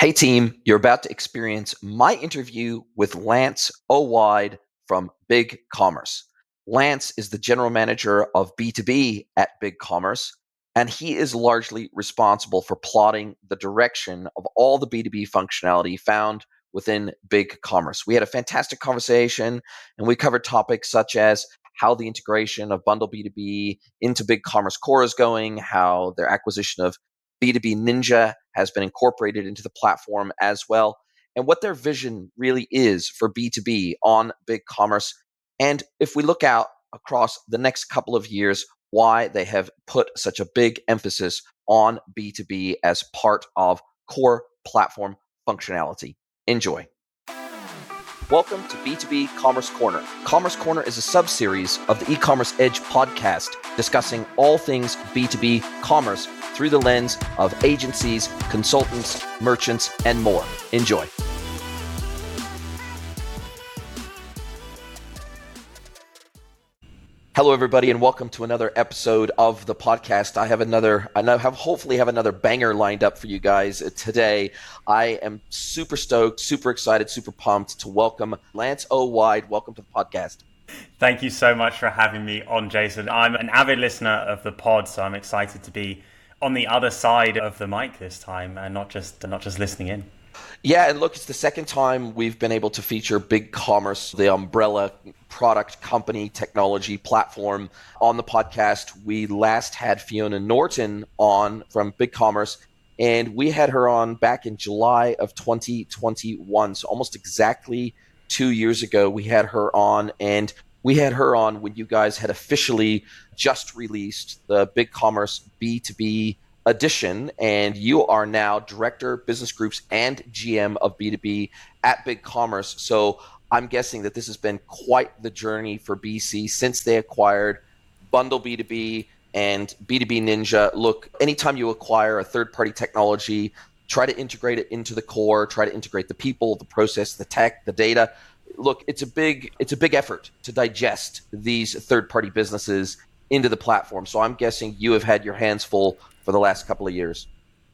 Hey, team, you're about to experience my interview with Lance Owide from Big Commerce. Lance is the general manager of B2B at Big Commerce, and he is largely responsible for plotting the direction of all the B2B functionality found within Big Commerce. We had a fantastic conversation, and we covered topics such as how the integration of Bundle B2B into Big Commerce Core is going, how their acquisition of B2B Ninja has been incorporated into the platform as well, and what their vision really is for B2B on Big Commerce. And if we look out across the next couple of years, why they have put such a big emphasis on B2B as part of core platform functionality. Enjoy. Welcome to B2B Commerce Corner. Commerce Corner is a sub series of the e commerce edge podcast discussing all things B2B commerce through the lens of agencies, consultants, merchants, and more. Enjoy. Hello, everybody, and welcome to another episode of the podcast. I have another, I now have hopefully have another banger lined up for you guys today. I am super stoked, super excited, super pumped to welcome Lance Owide. Welcome to the podcast. Thank you so much for having me on, Jason. I'm an avid listener of the pod, so I'm excited to be on the other side of the mic this time and not just not just listening in. Yeah, and look, it's the second time we've been able to feature Big Commerce, the umbrella product company technology platform, on the podcast. We last had Fiona Norton on from Big Commerce, and we had her on back in July of 2021. So almost exactly two years ago, we had her on, and we had her on when you guys had officially just released the Big Commerce B2B Edition, and you are now director, business groups, and GM of B2B at Big Commerce. So I'm guessing that this has been quite the journey for BC since they acquired Bundle B2B and B2B Ninja. Look, anytime you acquire a third party technology, try to integrate it into the core, try to integrate the people, the process, the tech, the data. Look, it's a big it's a big effort to digest these third party businesses into the platform. So I'm guessing you have had your hands full for the last couple of years.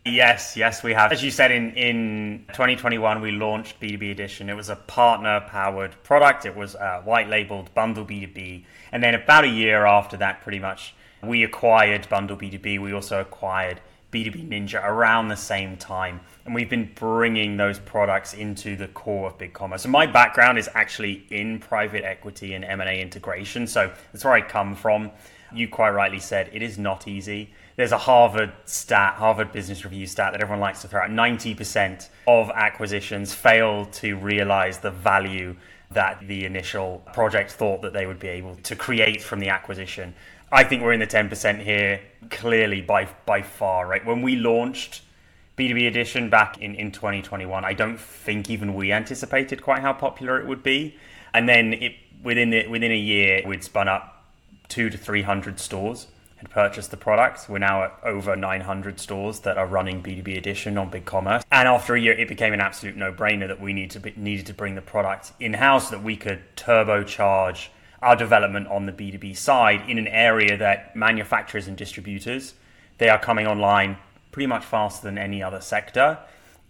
Yes, yes, we have. As you said, in, in 2021, we launched B2B Edition. It was a partner powered product, it was uh, white labeled Bundle B2B. And then about a year after that, pretty much, we acquired Bundle B2B. We also acquired B2B Ninja around the same time. And we've been bringing those products into the core of Big Commerce. And my background is actually in private equity and M&A integration. So that's where I come from. You quite rightly said it is not easy there's a Harvard stat, Harvard Business Review stat that everyone likes to throw out. 90% of acquisitions fail to realize the value that the initial project thought that they would be able to create from the acquisition. I think we're in the 10% here, clearly by by far, right? When we launched B2B Edition back in, in 2021, I don't think even we anticipated quite how popular it would be. And then it within the, within a year, we'd spun up two to 300 stores had purchased the product. We're now at over 900 stores that are running B2B Edition on BigCommerce. And after a year, it became an absolute no-brainer that we need to be, needed to bring the product in-house so that we could turbocharge our development on the B2B side in an area that manufacturers and distributors, they are coming online pretty much faster than any other sector.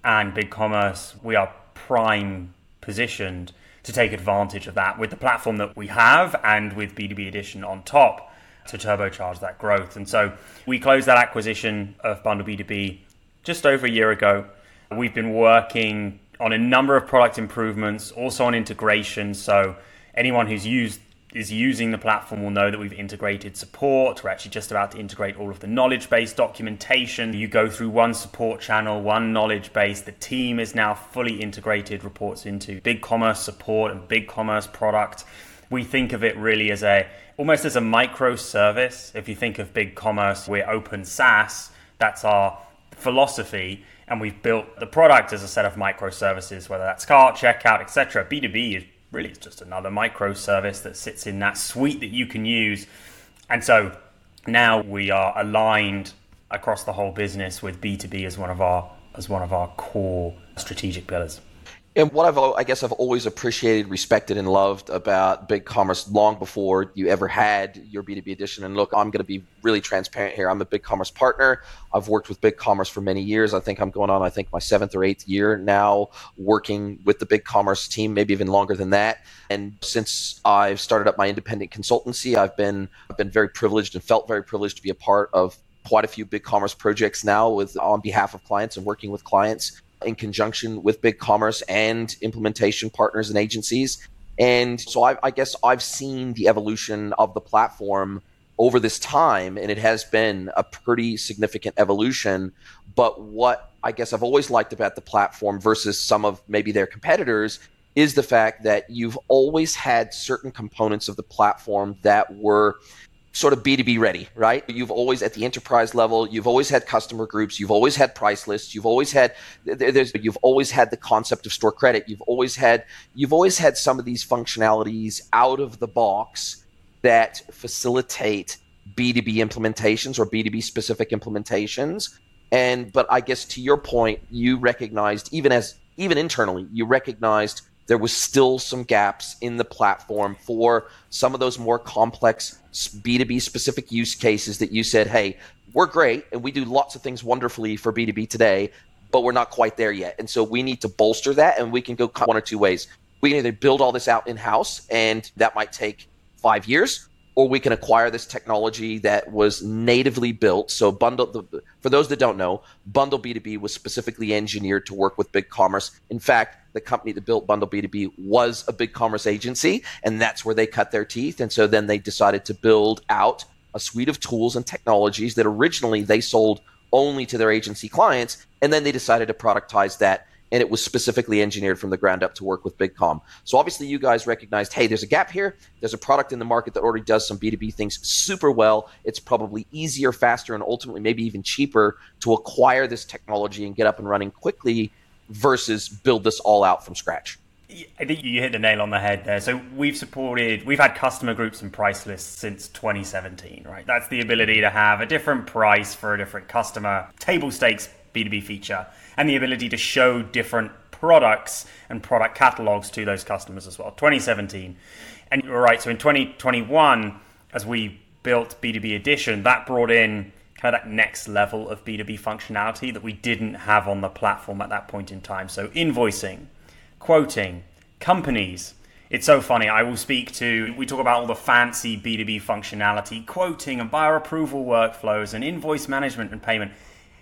And BigCommerce, we are prime positioned to take advantage of that with the platform that we have and with B2B Edition on top to turbocharge that growth. And so we closed that acquisition of Bundle B2B just over a year ago. We've been working on a number of product improvements, also on integration. So anyone who's used is using the platform will know that we've integrated support. We're actually just about to integrate all of the knowledge base documentation. You go through one support channel, one knowledge base. The team is now fully integrated, reports into Big Commerce support and Big Commerce product. We think of it really as a almost as a microservice. If you think of big commerce, we're open SaaS. That's our philosophy, and we've built the product as a set of microservices, whether that's cart, checkout, etc. B2B is really just another microservice that sits in that suite that you can use. And so now we are aligned across the whole business with B2B as one of our as one of our core strategic pillars. And what I've, I guess, I've always appreciated, respected, and loved about Big Commerce long before you ever had your B2B edition. And look, I'm going to be really transparent here. I'm a Big Commerce partner. I've worked with Big Commerce for many years. I think I'm going on, I think, my seventh or eighth year now working with the Big Commerce team, maybe even longer than that. And since I've started up my independent consultancy, I've been, I've been very privileged and felt very privileged to be a part of quite a few big commerce projects now with on behalf of clients and working with clients in conjunction with big commerce and implementation partners and agencies. And so I, I guess I've seen the evolution of the platform over this time, and it has been a pretty significant evolution. But what I guess I've always liked about the platform versus some of maybe their competitors is the fact that you've always had certain components of the platform that were sort of B2B ready, right? You've always at the enterprise level, you've always had customer groups, you've always had price lists, you've always had there's you've always had the concept of store credit, you've always had you've always had some of these functionalities out of the box that facilitate B2B implementations or B2B specific implementations. And but I guess to your point, you recognized even as even internally, you recognized there was still some gaps in the platform for some of those more complex B2B specific use cases that you said, hey, we're great and we do lots of things wonderfully for B2B today, but we're not quite there yet. And so we need to bolster that and we can go one or two ways. We can either build all this out in house and that might take five years, or we can acquire this technology that was natively built. So bundle for those that don't know, Bundle B2B was specifically engineered to work with big commerce. In fact, the company that built Bundle B2B was a big commerce agency, and that's where they cut their teeth. And so then they decided to build out a suite of tools and technologies that originally they sold only to their agency clients, and then they decided to productize that and it was specifically engineered from the ground up to work with BigCom. So obviously, you guys recognized, hey, there's a gap here. There's a product in the market that already does some B2B things super well. It's probably easier, faster, and ultimately maybe even cheaper to acquire this technology and get up and running quickly versus build this all out from scratch. I think you hit the nail on the head there. So we've supported, we've had customer groups and price lists since 2017, right? That's the ability to have a different price for a different customer, table stakes B2B feature and the ability to show different products and product catalogs to those customers as well. 2017. And you're right, so in 2021, as we built B2B Edition, that brought in kind of that next level of B2B functionality that we didn't have on the platform at that point in time. So invoicing, quoting, companies. It's so funny. I will speak to, we talk about all the fancy B2B functionality, quoting and buyer approval workflows and invoice management and payment.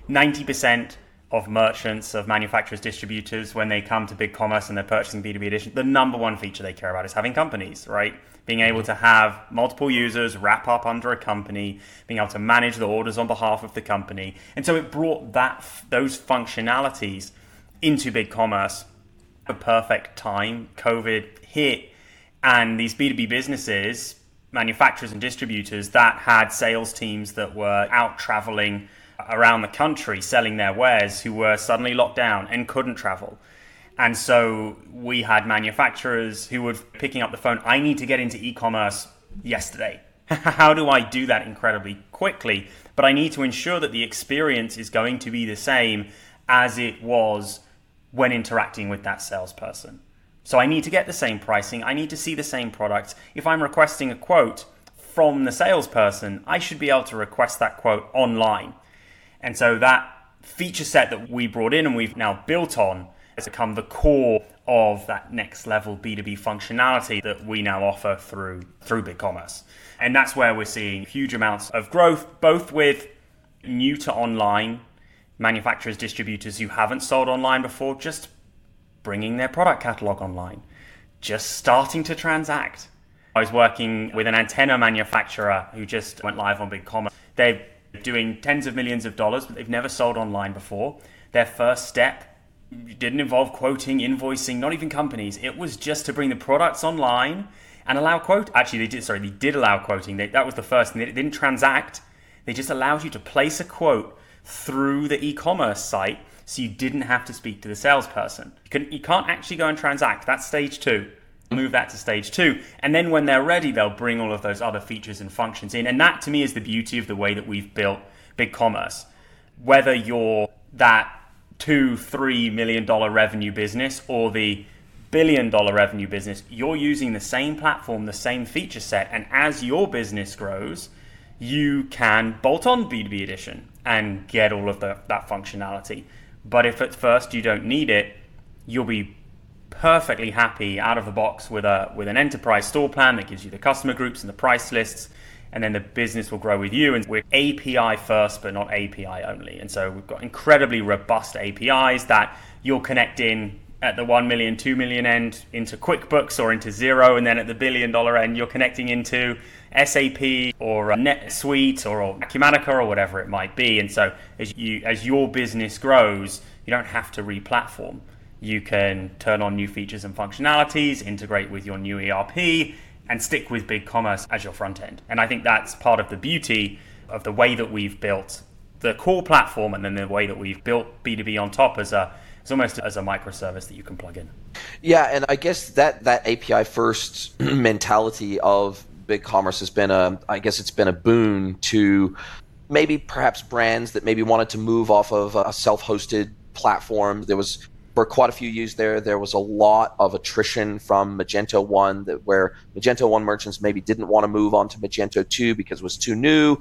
90% of merchants, of manufacturers, distributors, when they come to big commerce and they're purchasing B2B edition, the number one feature they care about is having companies, right? Being able to have multiple users wrap up under a company, being able to manage the orders on behalf of the company. And so it brought that those functionalities into big commerce a perfect time. COVID hit and these B2B businesses, manufacturers and distributors that had sales teams that were out traveling around the country selling their wares who were suddenly locked down and couldn't travel. And so we had manufacturers who were picking up the phone, I need to get into e commerce yesterday. How do I do that incredibly quickly? But I need to ensure that the experience is going to be the same as it was when interacting with that salesperson. So I need to get the same pricing, I need to see the same product. If I'm requesting a quote from the salesperson, I should be able to request that quote online. And so that feature set that we brought in and we've now built on has become the core of that next level B2B functionality that we now offer through through BigCommerce. And that's where we're seeing huge amounts of growth, both with new to online manufacturers, distributors who haven't sold online before, just bringing their product catalog online, just starting to transact. I was working with an antenna manufacturer who just went live on BigCommerce. They've doing tens of millions of dollars, but they've never sold online before. Their first step didn't involve quoting, invoicing, not even companies. It was just to bring the products online and allow quote. Actually, they did. Sorry, they did allow quoting. They, that was the first thing. They didn't transact. They just allowed you to place a quote through the e-commerce site, so you didn't have to speak to the salesperson. You, can, you can't actually go and transact. That's stage two move that to stage two. And then when they're ready, they'll bring all of those other features and functions in. And that to me is the beauty of the way that we've built big commerce. Whether you're that two, three million dollar revenue business or the billion dollar revenue business, you're using the same platform, the same feature set. And as your business grows, you can bolt on B2B Edition and get all of the, that functionality. But if at first you don't need it, you'll be perfectly happy out of the box with a with an enterprise store plan that gives you the customer groups and the price lists and then the business will grow with you and we're API first but not API only. And so we've got incredibly robust APIs that you'll connect in at the 1 million 2 million end into QuickBooks or into Xero and then at the billion dollar end you're connecting into SAP or uh, NetSuite or Acumatica or whatever it might be. And so as you as your business grows you don't have to re-platform you can turn on new features and functionalities, integrate with your new ERP, and stick with BigCommerce as your front end. And I think that's part of the beauty of the way that we've built the core platform and then the way that we've built B2B on top as a it's almost as a microservice that you can plug in. Yeah, and I guess that that API first mentality of BigCommerce has been a I guess it's been a boon to maybe perhaps brands that maybe wanted to move off of a self-hosted platform. There was for quite a few years there, there was a lot of attrition from Magento 1, that, where Magento 1 merchants maybe didn't want to move on to Magento 2 because it was too new.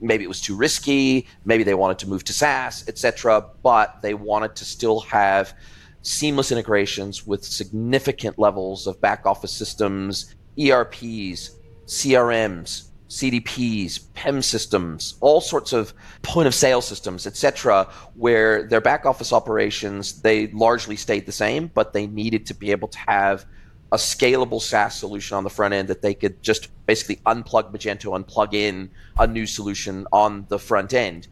Maybe it was too risky. Maybe they wanted to move to SaaS, etc. But they wanted to still have seamless integrations with significant levels of back office systems, ERPs, CRMs, CDPs, PIM systems, all sorts of point of sale systems, etc., where their back office operations they largely stayed the same, but they needed to be able to have a scalable SaaS solution on the front end that they could just basically unplug Magento and plug in a new solution on the front end.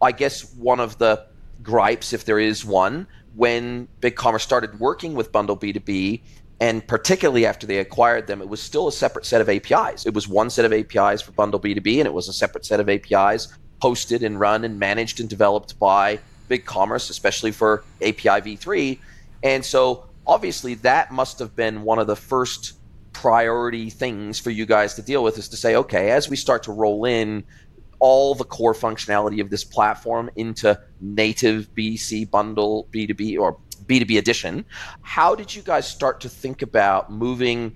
I guess one of the gripes, if there is one, when BigCommerce started working with Bundle B2B, and particularly after they acquired them, it was still a separate set of APIs. It was one set of APIs for Bundle B2B, and it was a separate set of APIs hosted and run and managed and developed by BigCommerce, especially for API v3. And so obviously that must have been one of the first priority things for you guys to deal with is to say, okay, as we start to roll in all the core functionality of this platform into native BC bundle B2B or B2B edition. How did you guys start to think about moving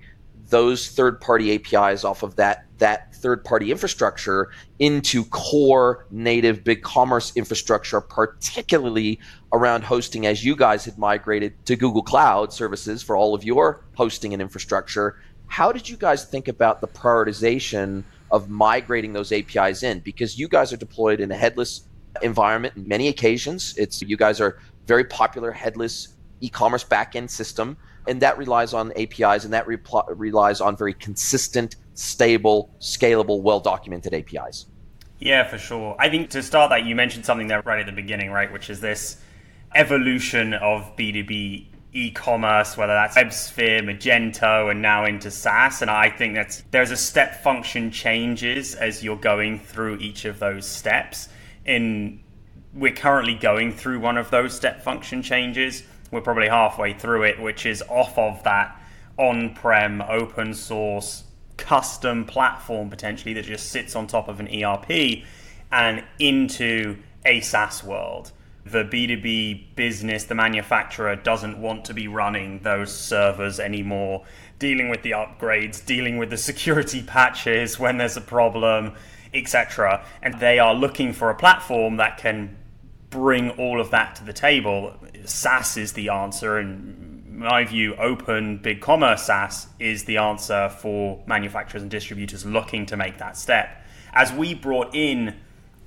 those third party APIs off of that that third party infrastructure into core native big commerce infrastructure, particularly around hosting as you guys had migrated to Google Cloud services for all of your hosting and infrastructure. How did you guys think about the prioritization of migrating those APIs in? Because you guys are deployed in a headless environment in many occasions. It's you guys are very popular headless e-commerce backend system, and that relies on APIs and that relies on very consistent, stable, scalable, well-documented APIs. Yeah, for sure. I think to start that, you mentioned something there right at the beginning, right, which is this evolution of B2B e-commerce, whether that's WebSphere, Magento, and now into SaaS. And I think that there's a step function changes as you're going through each of those steps. In we're currently going through one of those step function changes. We're probably halfway through it, which is off of that on-prem open source custom platform potentially that just sits on top of an ERP and into a SaaS world. The B2B business, the manufacturer doesn't want to be running those servers anymore, dealing with the upgrades, dealing with the security patches when there's a problem, etc. And they are looking for a platform that can bring all of that to the table. SaaS is the answer, and my view, open big commerce SaaS is the answer for manufacturers and distributors looking to make that step. As we brought in,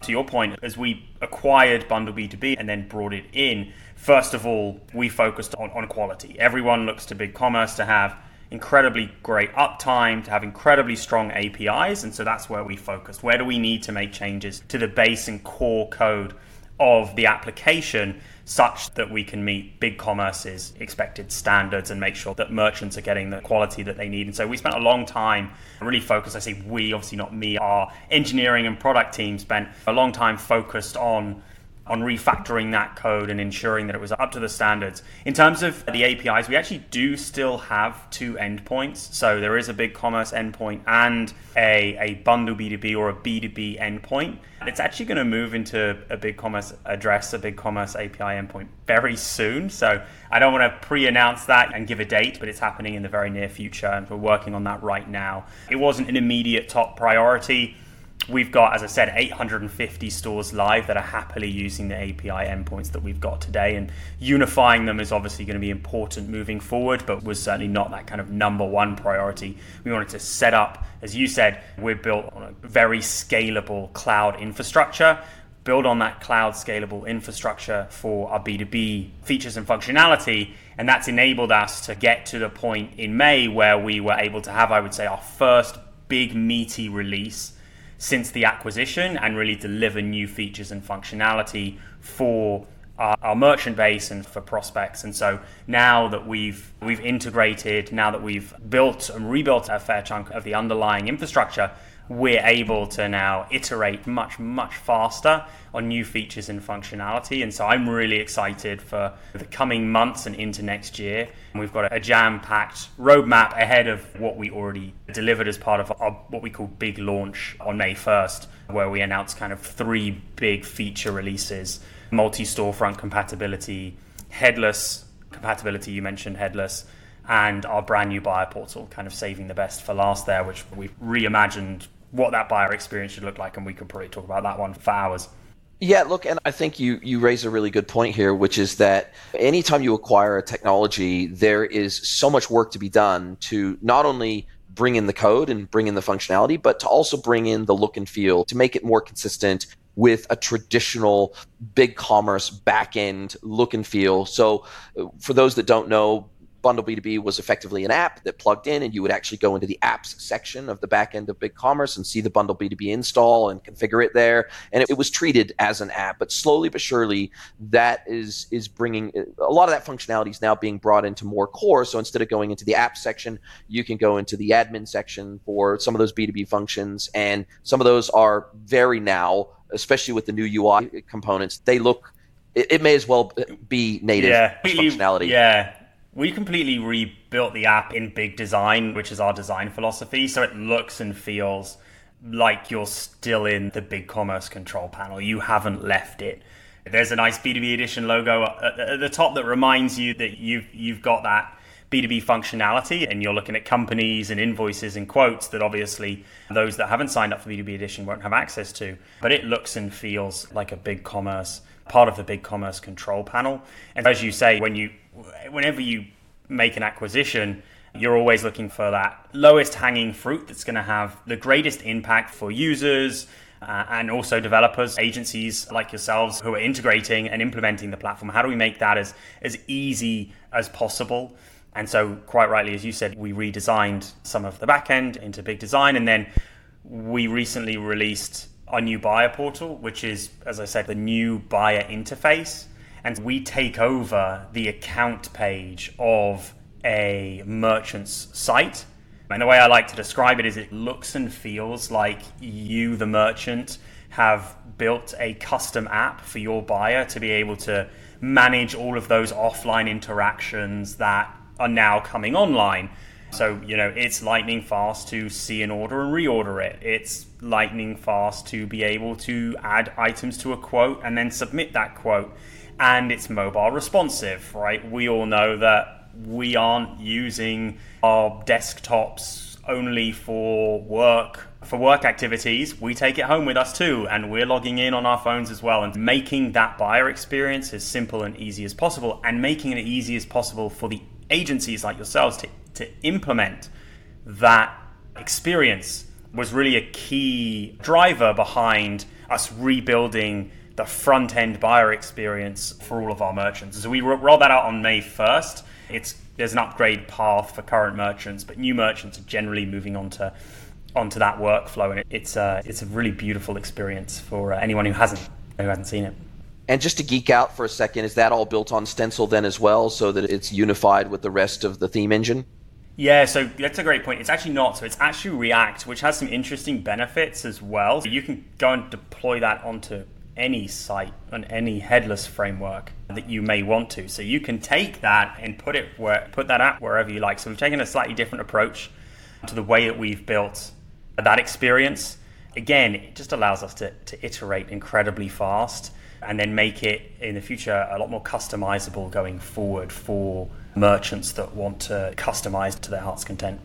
to your point, as we acquired Bundle B2B and then brought it in, first of all, we focused on, on quality. Everyone looks to big commerce to have incredibly great uptime, to have incredibly strong APIs, and so that's where we focused. Where do we need to make changes to the base and core code of the application such that we can meet big commerce's expected standards and make sure that merchants are getting the quality that they need. And so we spent a long time really focused. I say we, obviously not me, our engineering and product team spent a long time focused on on refactoring that code and ensuring that it was up to the standards. In terms of the APIs, we actually do still have two endpoints. So there is a big commerce endpoint and a, a bundle B2B or a B2B endpoint. It's actually going to move into a big commerce address, a big commerce API endpoint very soon. So I don't want to pre announce that and give a date, but it's happening in the very near future. And we're working on that right now. It wasn't an immediate top priority we've got, as I said, 850 stores live that are happily using the API endpoints that we've got today. And unifying them is obviously going to be important moving forward, but was certainly not that kind of number one priority. We wanted to set up, as you said, we're built on a very scalable cloud infrastructure. Build on that cloud scalable infrastructure for our B2B features and functionality. And that's enabled us to get to the point in May where we were able to have, I would say, our first big meaty release since the acquisition and really deliver new features and functionality for our, our, merchant base and for prospects. And so now that we've we've integrated, now that we've built and rebuilt a fair chunk of the underlying infrastructure, we're able to now iterate much, much faster on new features and functionality. And so I'm really excited for the coming months and into next year. We've got a jam packed roadmap ahead of what we already delivered as part of our, what we call big launch on May 1st, where we announced kind of three big feature releases multi storefront compatibility, headless compatibility, you mentioned headless and our brand new buyer portal, kind of saving the best for last there, which we've reimagined what that buyer experience should look like, and we could probably talk about that one for hours. Yeah, look, and I think you you raise a really good point here, which is that anytime you acquire a technology, there is so much work to be done to not only bring in the code and bring in the functionality, but to also bring in the look and feel to make it more consistent with a traditional BigCommerce backend look and feel. So, uh, for those that don't know, Bundle B2B was effectively an app that plugged in, and you would actually go into the apps section of the back end of BigCommerce and see the Bundle B2B install and configure it there. And it, it was treated as an app, but slowly but surely, that is is bringing a lot of that functionality is now being brought into more core. So instead of going into the app section, you can go into the admin section for some of those B2B functions, and some of those are very now, especially with the new UI components, they look it, it, may as well be native yeah. functionality. Yeah, we completely rebuilt the app in big design, which is our design philosophy. So it looks and feels like you're still in the big commerce control panel. You haven't left it. There's a nice B2B edition logo at the top that reminds you that you've you've got that B2B functionality and you're looking at companies and invoices and quotes that obviously those that haven't signed up for B2B edition won't have access to. But it looks and feels like a big commerce part of the big commerce control panel. And as you say, when you whenever you make an acquisition, you're always looking for that lowest hanging fruit that's going to have the greatest impact for users uh, and also developers, agencies like yourselves who are integrating and implementing the platform. How do we make that as, as easy as possible? And so, quite rightly, as you said, we redesigned some of the backend into big design, and then we recently released our new buyer portal, which is, as I said, the new buyer interface and we take over the account page of a merchant's site. And the way I like to describe it is it looks and feels like you, the merchant, have built a custom app for your buyer to be able to manage all of those offline interactions that are now coming online. So, you know, it's lightning fast to see an order and reorder it. It's lightning fast to be able to add items to a quote and then submit that quote and it's mobile responsive, right? We all know that we aren't using our desktops only for work for work activities we take it home with us too and we're logging in on our phones as well and making that buyer experience as simple and easy as possible and making it easy as possible for the agencies like yourselves to, to implement that experience was really a key driver behind us rebuilding the front end buyer experience for all of our merchants. So we roll that out on May 1st. It's there's an upgrade path for current merchants, but new merchants are generally moving on to onto that workflow, and it's a it's a really beautiful experience for uh, anyone who hasn't who hasn't seen it. And just to geek out for a second, is that all built on Stencil then as well, so that it's unified with the rest of the theme engine? Yeah, so that's a great point. It's actually not. So it's actually React, which has some interesting benefits as well. So you can go and deploy that onto any site on any headless framework that you may want to. So you can take that and put it where put that app wherever you like. So we've taken a slightly different approach to the way that we've built that experience. Again, it just allows us to, to iterate incredibly fast and then make it in the future a lot more customizable going forward for merchants that want to customize to their heart's content.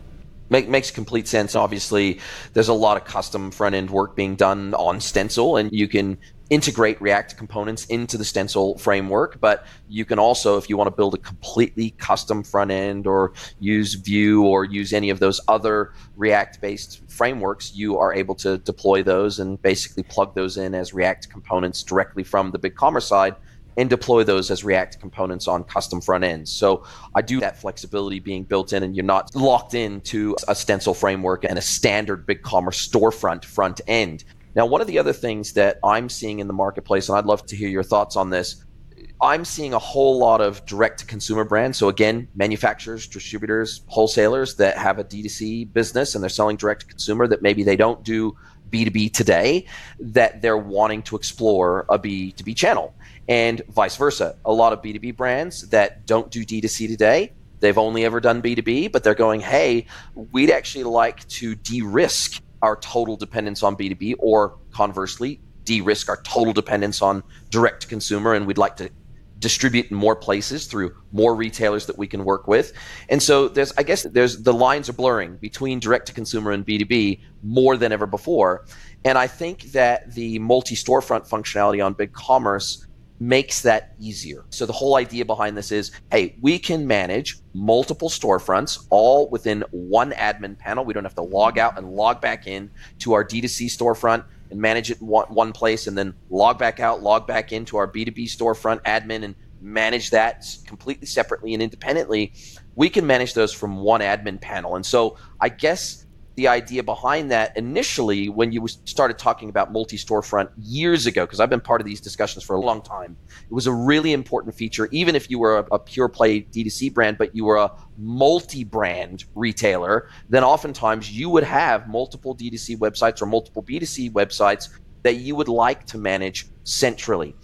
Make, makes complete sense. Obviously, there's a lot of custom front end work being done on Stencil, and you can integrate React components into the Stencil framework. But you can also, if you want to build a completely custom front end or use Vue or use any of those other React based frameworks, you are able to deploy those and basically plug those in as React components directly from the BigCommerce side and deploy those as React components on custom front ends. So I do that flexibility being built in, and you're not locked into a stencil framework and a standard BigCommerce storefront front end. Now, one of the other things that I'm seeing in the marketplace, and I'd love to hear your thoughts on this, I'm seeing a whole lot of direct to consumer brands. So, again, manufacturers, distributors, wholesalers that have a D2C business and they're selling direct to consumer that maybe they don't do B2B today, that they're wanting to explore a B2B channel and vice versa. A lot of B2B brands that don't do D2C today, they've only ever done B2B, but they're going, hey, we'd actually like to de risk our total dependence on B2B, or conversely, de risk our total dependence on direct to consumer, and we'd like to distribute in more places through more retailers that we can work with. And so there's I guess there's the lines are blurring between direct to consumer and B2B more than ever before. And I think that the multi-storefront functionality on BigCommerce makes that easier. So the whole idea behind this is, hey, we can manage multiple storefronts all within one admin panel. We don't have to log out and log back in to our D2C storefront and manage it in one, one place and then log back out, log back into our B2B storefront admin and manage that completely separately and independently. We can manage those from one admin panel. And so I guess the idea behind that initially when you started talking about multi storefront years ago, because I've been part of these discussions for a long time. It was a really important feature, even if you were a, a pure play D2C brand, but you were a multi brand retailer, then oftentimes you would have multiple D2C websites or multiple B2C websites that you would like to manage centrally.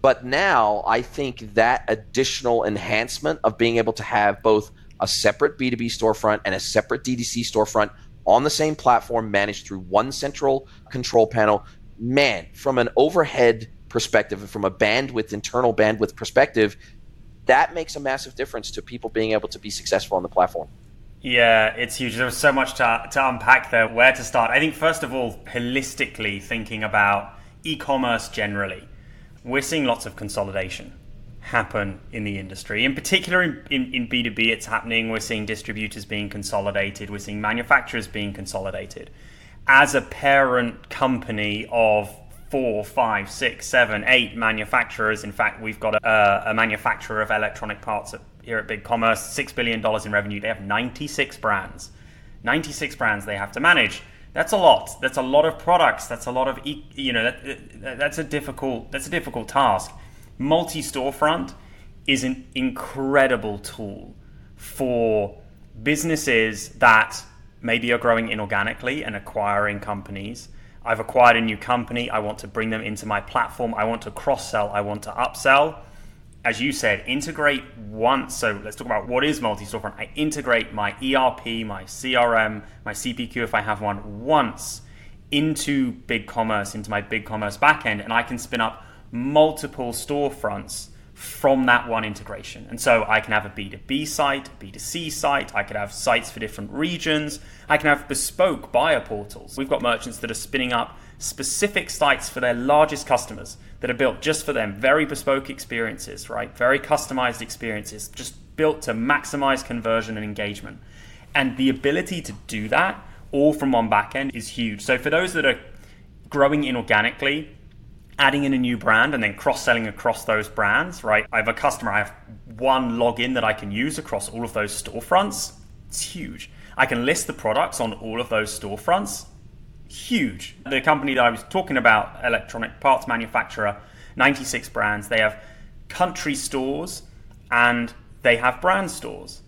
But now I think that additional enhancement of being able to have both a separate B2B storefront and a separate D2C storefront on the same platform, managed through one central control panel. Man, from an overhead perspective and from a bandwidth, internal bandwidth perspective, that makes a massive difference to people being able to be successful on the platform. Yeah, it's huge. There was so much to, to unpack there. Where to start? I think, first of all, holistically thinking about e commerce generally, we're seeing lots of consolidation happen in the industry. In particular, in, in, in, B2B, it's happening. We're seeing distributors being consolidated, we're seeing manufacturers being consolidated. As a parent company of four, five, six, seven, eight manufacturers, in fact, we've got a, a manufacturer of electronic parts here at Big Commerce, $6 billion in revenue. They have 96 brands. 96 brands they have to manage. That's a lot. That's a lot of products. That's a lot of, you know, that, that's a difficult, that's a difficult task multi storefront is an incredible tool for businesses that maybe are growing inorganically and acquiring companies. I've acquired a new company. I want to bring them into my platform. I want to cross sell. I want to upsell. As you said, integrate once. So let's talk about what is multi storefront. I integrate my ERP, my CRM, my CPQ if I have one once into BigCommerce, into my BigCommerce backend, and I can spin up multiple storefronts from that one integration. And so I can have a B2B site, B2C site, I could have sites for different regions, I can have bespoke buyer portals. We've got merchants that are spinning up specific sites for their largest customers that are built just for them, very bespoke experiences, right? Very customized experiences, just built to maximize conversion and engagement. And the ability to do that all from one backend is huge. So for those that are growing inorganically, adding in a new brand and then cross selling across those brands, right? I have a customer, I have one login that I can use across all of those storefronts. It's huge. I can list the products on all of those storefronts. Huge. The company that I was talking about, electronic parts manufacturer, 96 brands, they have country stores and they have brand stores.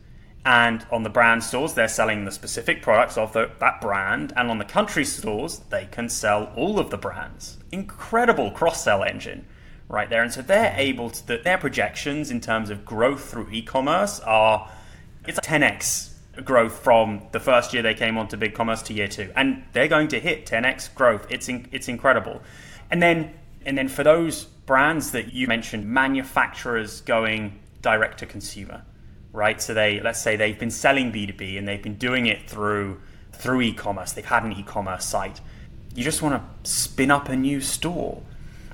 And on the brand stores, they're selling the specific products of the, that brand. And on the country stores, they can sell all of the brands. Incredible cross sell engine right there. And so they're able to, their projections in terms of growth through e commerce are it's 10x growth from the first year they came onto Big Commerce to year two. And they're going to hit 10x growth. It's, in, it's incredible. And then, and then for those brands that you mentioned, manufacturers going direct to consumer right? So they let's say they've been selling B2B and they've been doing it through through e-commerce. They've had an e-commerce site. You just want to spin up a new store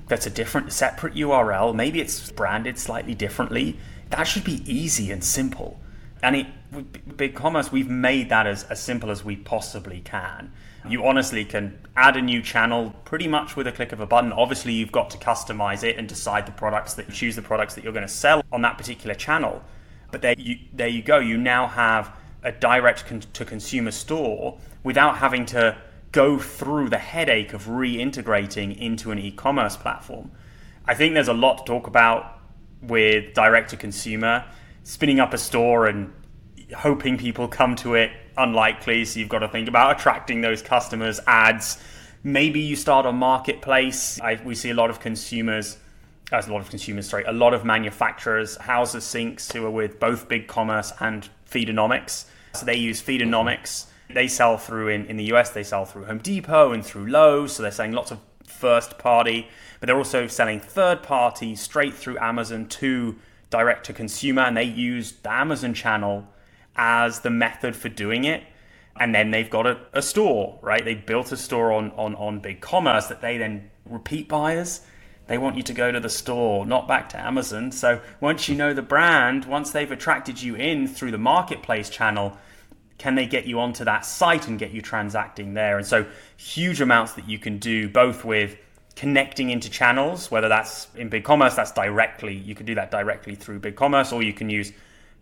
that's a different separate URL. Maybe it's branded slightly differently. That should be easy and simple. And it, with BigCommerce, we've made that as, as simple as we possibly can. You honestly can add a new channel pretty much with a click of a button. Obviously, you've got to customize it and decide the products that you choose the products that you're going to sell on that particular channel. But there you, there you go. You now have a direct con- to consumer store without having to go through the headache of reintegrating into an e-commerce platform. I think there's a lot to talk about with direct to consumer, spinning up a store and hoping people come to it unlikely. So you've got to think about attracting those customers, ads. Maybe you start a marketplace. I, we see a lot of consumers as a lot of consumers, sorry, a lot of manufacturers, houses, sinks who are with both big commerce and Feedonomics. So they use Feedonomics. They sell through in, in the US, they sell through Home Depot and through Lowe's. So they're selling lots of first party, but they're also selling third party straight through Amazon to direct to consumer. And they use the Amazon channel as the method for doing it. And then they've got a, a store, right? They built a store on, on, on BigCommerce that they then repeat buyers they want you to go to the store, not back to Amazon. So once you know the brand, once they've attracted you in through the marketplace channel, can they get you onto that site and get you transacting there? And so huge amounts that you can do both with connecting into channels, whether that's in BigCommerce, that's directly, you can do that directly through BigCommerce, or you can use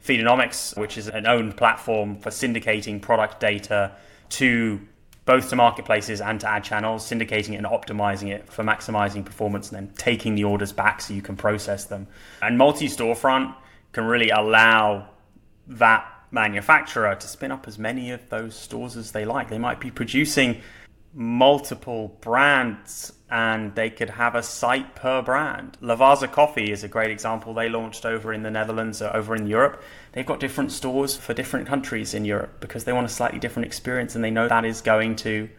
Feedonomics, which is an owned platform for syndicating product data to both to marketplaces and to ad channels, syndicating it and optimizing it for maximizing performance and then taking the orders back so you can process them. And multi storefront can really allow that manufacturer to spin up as many of those stores as they like. They might be producing multiple brands and they could have a site per brand. Lavazza Coffee is a great example. They launched over in the Netherlands or over in Europe. They've got different stores for different countries in Europe because they want a slightly different experience and they know that is going to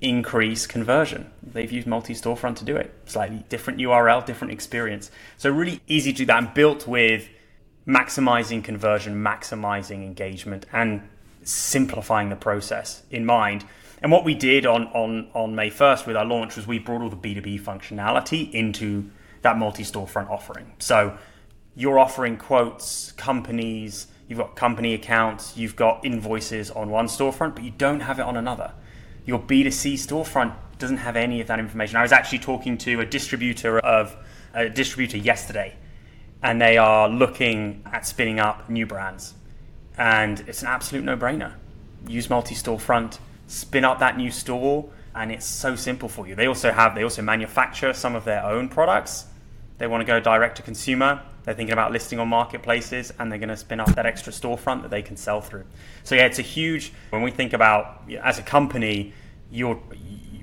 increase conversion. They've used multi storefront to do it. Slightly different URL, different experience. So, really easy to do that and built with maximizing conversion, maximizing engagement, and simplifying the process in mind. And what we did on, on, on May 1st with our launch was we brought all the B2B functionality into that multi storefront offering. So you're offering quotes, companies, you've got company accounts, you've got invoices on one storefront, but you don't have it on another. Your B2C storefront doesn't have any of that information. I was actually talking to a distributor of a distributor yesterday, and they are looking at spinning up new brands. And it's an absolute no brainer. Use multi storefront spin up that new store and it's so simple for you. They also have they also manufacture some of their own products. They want to go direct to consumer. They're thinking about listing on marketplaces and they're going to spin up that extra storefront that they can sell through. So yeah, it's a huge when we think about as a company, you're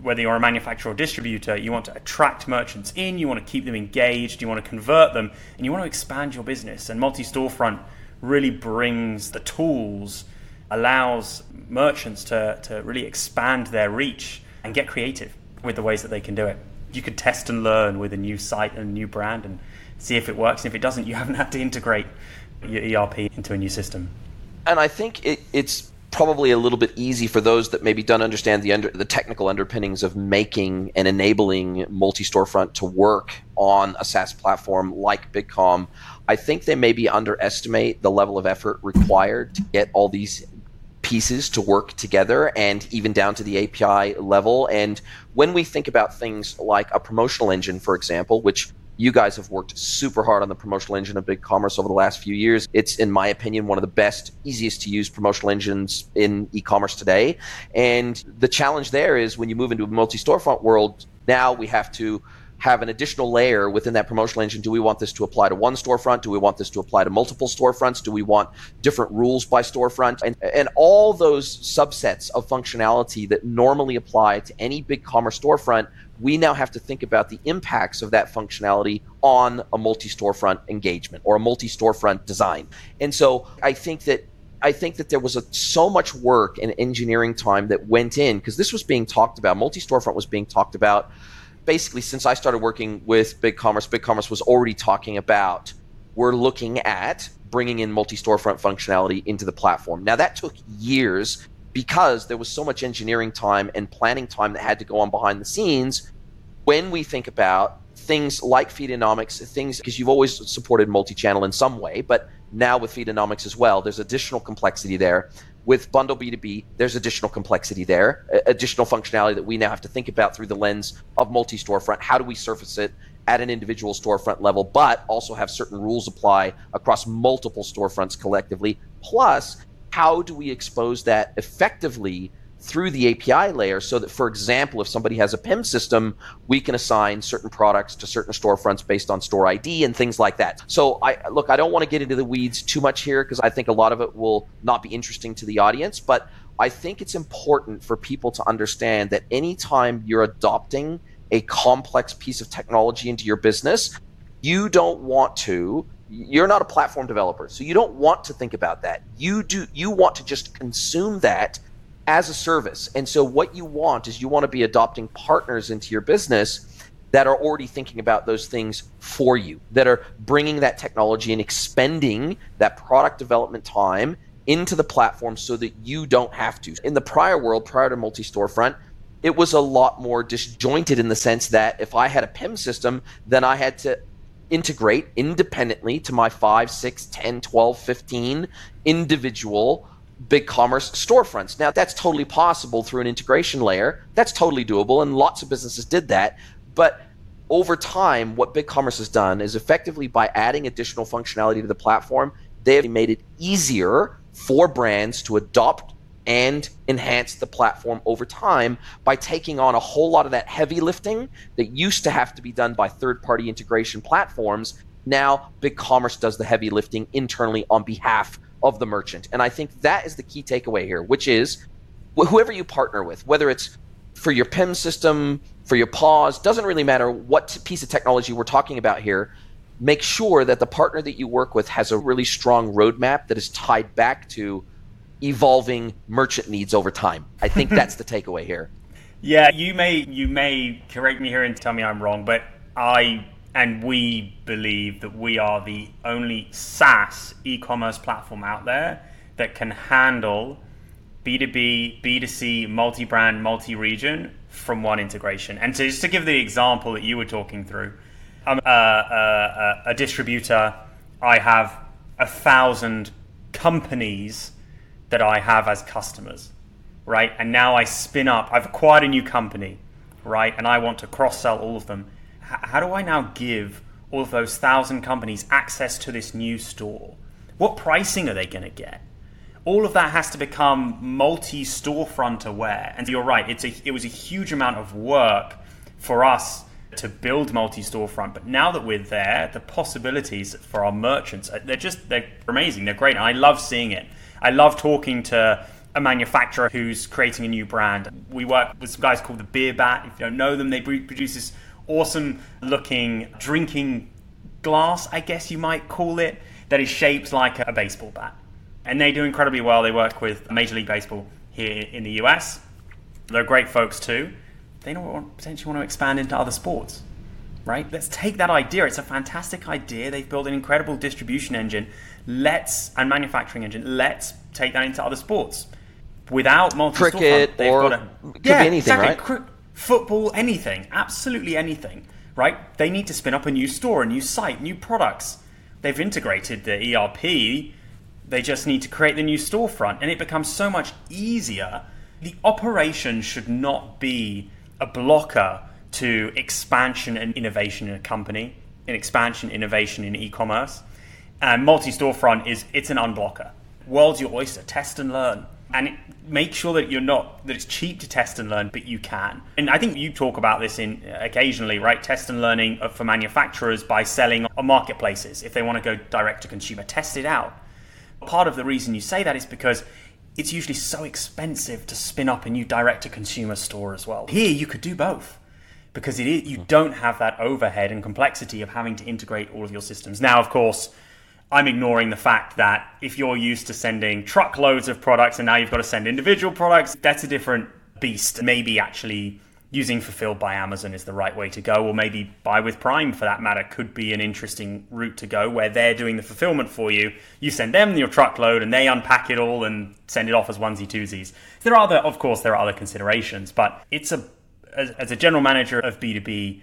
whether you're a manufacturer or distributor, you want to attract merchants in, you want to keep them engaged, you want to convert them, and you want to expand your business. And multi-storefront really brings the tools allows merchants to, to really expand their reach and get creative with the ways that they can do it. You could test and learn with a new site and a new brand and see if it works. And if it doesn't, you haven't had to integrate your ERP into a new system. And I think it, it's probably a little bit easy for those that maybe don't understand the under, the technical underpinnings of making and enabling multi-storefront to work on a SaaS platform like BigCom. I think they maybe underestimate the level of effort required to get all these pieces to work together and even down to the API level. And when we think about things like a promotional engine, for example, which you guys have worked super hard on the promotional engine of BigCommerce over the last few years. It's, in my opinion, one of the best, easiest to use promotional engines in e commerce today. And the challenge there is when you move into a multi storefront world, now we have to have an additional layer within that promotional engine. Do we want this to apply to one storefront? Do we want this to apply to multiple storefronts? Do we want different rules by storefront? And, and all those subsets of functionality that normally apply to any big commerce storefront, we now have to think about the impacts of that functionality on a multi storefront engagement or a multi storefront design. And so I think that I think that there was a, so much work and engineering time that went in because this was being talked about. Multi storefront was being talked about basically since I started working with BigCommerce, Big Commerce was already talking about we're looking at bringing in multi storefront functionality into the platform. Now, that took years because there was so much engineering time and planning time that had to go on behind the scenes. When we think about things like Feedonomics, things because you've always supported multi channel in some way, but now with Feedonomics as well, there's additional complexity there with Bundle B2B, there's additional complexity there, additional functionality that we now have to think about through the lens of multi storefront. How do we surface it at an individual storefront level, but also have certain rules apply across multiple storefronts collectively? Plus, how do we expose that effectively through the API layer so that, for example, if somebody has a PIM system, we can assign certain products to certain storefronts based on store ID and things like that. So, I look, I don't want to get into the weeds too much here because I think a lot of it will not be interesting to the audience, but I think it's important for people to understand that anytime you're adopting a complex piece of technology into your business, you don't want to you're not a platform developer so you don't want to think about that you do you want to just consume that as a service. And so what you want is you want to be adopting partners into your business that are already thinking about those things for you, that are bringing that technology and expending that product development time into the platform so that you don't have to. In the prior world, prior to multi storefront, it was a lot more disjointed in the sense that if I had a PIM system, then I had to integrate independently to my 5, 6, 10, 12, 15 individual BigCommerce storefronts. Now, that's totally possible through an integration layer. That's totally doable, and lots of businesses did that. But over time, what BigCommerce has done is effectively by adding additional functionality to the platform, they have made it easier for brands to adopt and enhance the platform over time by taking on a whole lot of that heavy lifting that used to have to be done by third party integration platforms. Now, BigCommerce does the heavy lifting internally on behalf of the merchant. And I think that is the key takeaway here, which is whoever you partner with, whether it's for your PIM system, for your POS, doesn't really matter what piece of technology we're talking about here. Make sure that the partner that you work with has a really strong roadmap that is tied back to evolving merchant needs over time. I think that's the takeaway here. Yeah, you may you may correct me here and tell me I'm wrong, but I and we believe that we are the only SaaS e commerce platform out there that can handle B2B, B2C, multi brand, multi region from one integration. And so, just to give the example that you were talking through, I'm a, a, a distributor, I have a thousand companies that I have as customers, right? And now I spin up, I've acquired a new company, right? And I want to cross sell all of them how do I now give all of those thousand companies access to this new store? What pricing are they going to get? All of that has to become multi storefront aware. And you're right, it's a, it was a huge amount of work for us to build multi storefront. But now that we're there, the possibilities for our merchants, uh, they're just, they're amazing. They're great. And I love seeing it. I love talking to a manufacturer who's creating a new brand. We work with some guys called the Beer Bat. If you don't know them, they produce this awesome looking drinking glass, I guess you might call it, that is shaped like a baseball bat. And they do incredibly well. They work with Major League Baseball here in the US. They're great folks too. They don't potentially want to expand into other sports, right? Let's take that idea. It's a fantastic idea. They've built an incredible distribution engine. Let's and manufacturing engine. Let's take that into other sports. Without multi cricket or got a, could yeah, be anything, exactly. right? Football, anything, absolutely anything, right? They need to spin up a new store, a new site, new products. They've integrated the ERP. They just need to create the new storefront, and it becomes so much easier. The operation should not be a blocker to expansion and innovation in a company, in expansion, innovation in e-commerce. And multi-storefront is it's an unblocker. World's your oyster. Test and learn and make sure that you're not that it's cheap to test and learn but you can. And i think you talk about this in uh, occasionally right? Test and learning uh, for manufacturers by selling on marketplaces if they want to go direct to consumer. Test it out. Part of the reason you say that is because it's usually so expensive to spin up a new direct to consumer store as well. Here you could do both because it is, you don't have that overhead and complexity of having to integrate all of your systems. Now of course I'm ignoring the fact that if you're used to sending truckloads of products and now you've got to send individual products, that's a different beast. Maybe actually using fulfilled by Amazon is the right way to go, or maybe buy with Prime for that matter could be an interesting route to go where they're doing the fulfillment for you. You send them your truckload and they unpack it all and send it off as onesie twosies. There are other, of course, there are other considerations, but it's a as, as a general manager of B2B,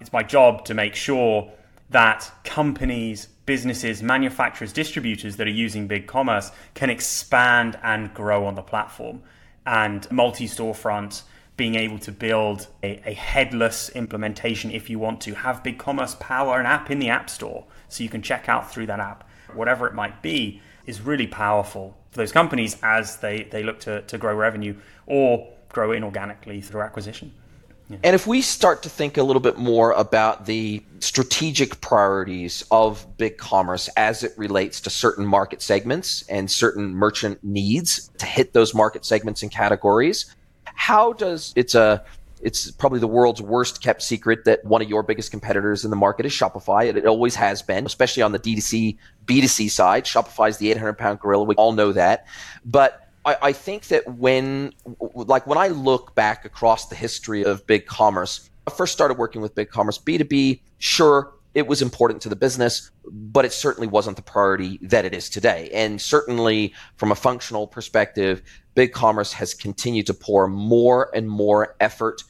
it's my job to make sure that companies businesses, manufacturers, distributors that are using BigCommerce can expand and grow on the platform. And multi storefront, being able to build a, a, headless implementation if you want to, have BigCommerce power an app in the App Store so you can check out through that app, whatever it might be, is really powerful for those companies as they, they look to, to grow revenue or grow inorganically through acquisition. And if we start to think a little bit more about the strategic priorities of big commerce as it relates to certain market segments and certain merchant needs to hit those market segments and categories, how does it's a it's probably the world's worst kept secret that one of your biggest competitors in the market is Shopify. It, it always has been, especially on the D2C, B2C side. Shopify is the 800 pound gorilla. We all know that. But I, I think that when, like, when I look back across the history of big commerce, I first started working with big commerce B2B. Sure, it was important to the business, but it certainly wasn't the priority that it is today. And certainly from a functional perspective, big commerce has continued to pour more and more effort.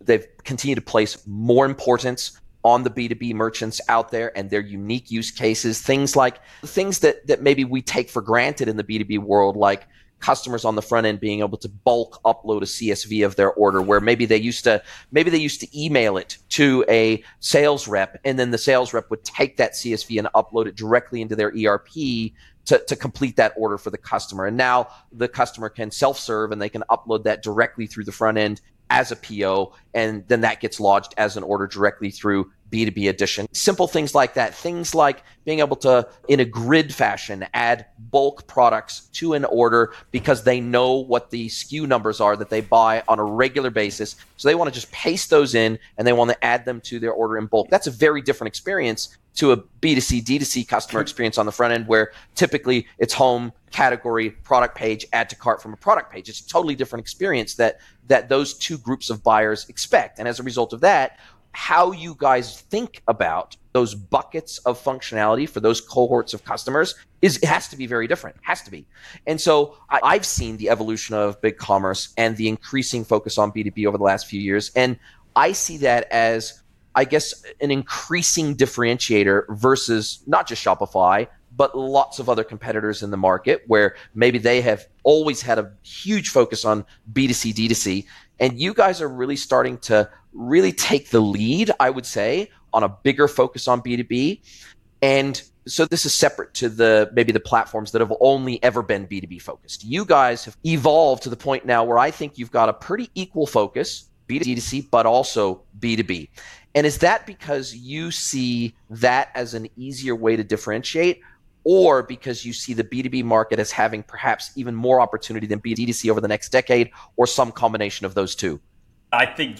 They've continued to place more importance on the B2B merchants out there and their unique use cases, things like things that, that maybe we take for granted in the B2B world, like customers on the front end being able to bulk upload a CSV of their order where maybe they used to maybe they used to email it to a sales rep and then the sales rep would take that CSV and upload it directly into their ERP to, to complete that order for the customer. And now the customer can self-serve and they can upload that directly through the front end as a PO and then that gets lodged as an order directly through B2B edition. Simple things like that. Things like being able to, in a grid fashion, add bulk products to an order because they know what the SKU numbers are that they buy on a regular basis. So they want to just paste those in and they want to add them to their order in bulk. That's a very different experience to a B2C, D2C customer experience on the front end where typically it's home, category, product page, add to cart from a product page. It's a totally different experience that that those two groups of buyers expect. And as a result of that, how you guys think about those buckets of functionality for those cohorts of customers is it has to be very different has to be and so I, have seen the evolution of big commerce and the increasing focus on b2b over the last few years and i see that as i guess an increasing differentiator versus not just shopify but lots of other competitors in the market where maybe they have always had a huge focus on b2c d2c and you guys are really starting to really take the lead, I would say, on a bigger focus on B2B. And so this is separate to the maybe the platforms that have only ever been B2B focused. You guys have evolved to the point now where I think you've got a pretty equal focus, B2C, but also B2B. And is that because you see that as an easier way to differentiate? Or because you see the B2B market as having perhaps even more opportunity than B2C over the next decade, or some combination of those two? I think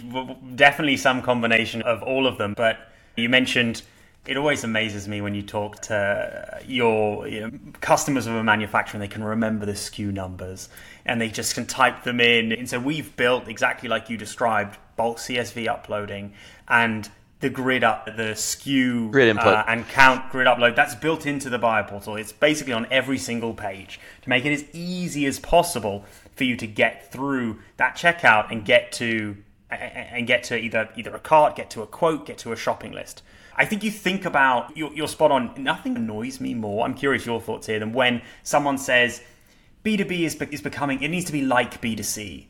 definitely some combination of all of them. But you mentioned it always amazes me when you talk to your you know, customers of a manufacturer and they can remember the SKU numbers and they just can type them in. And so we've built exactly like you described bulk CSV uploading and the grid up, the SKU grid input. Uh, and count grid upload. That's built into the buyer portal. It's basically on every single page to make it as easy as possible for you to get through that checkout and get to and get to either either a cart, get to a quote, get to a shopping list. I think you think about you're, you're spot on. Nothing annoys me more. I'm curious your thoughts here than when someone says B2B is is becoming it needs to be like B2C.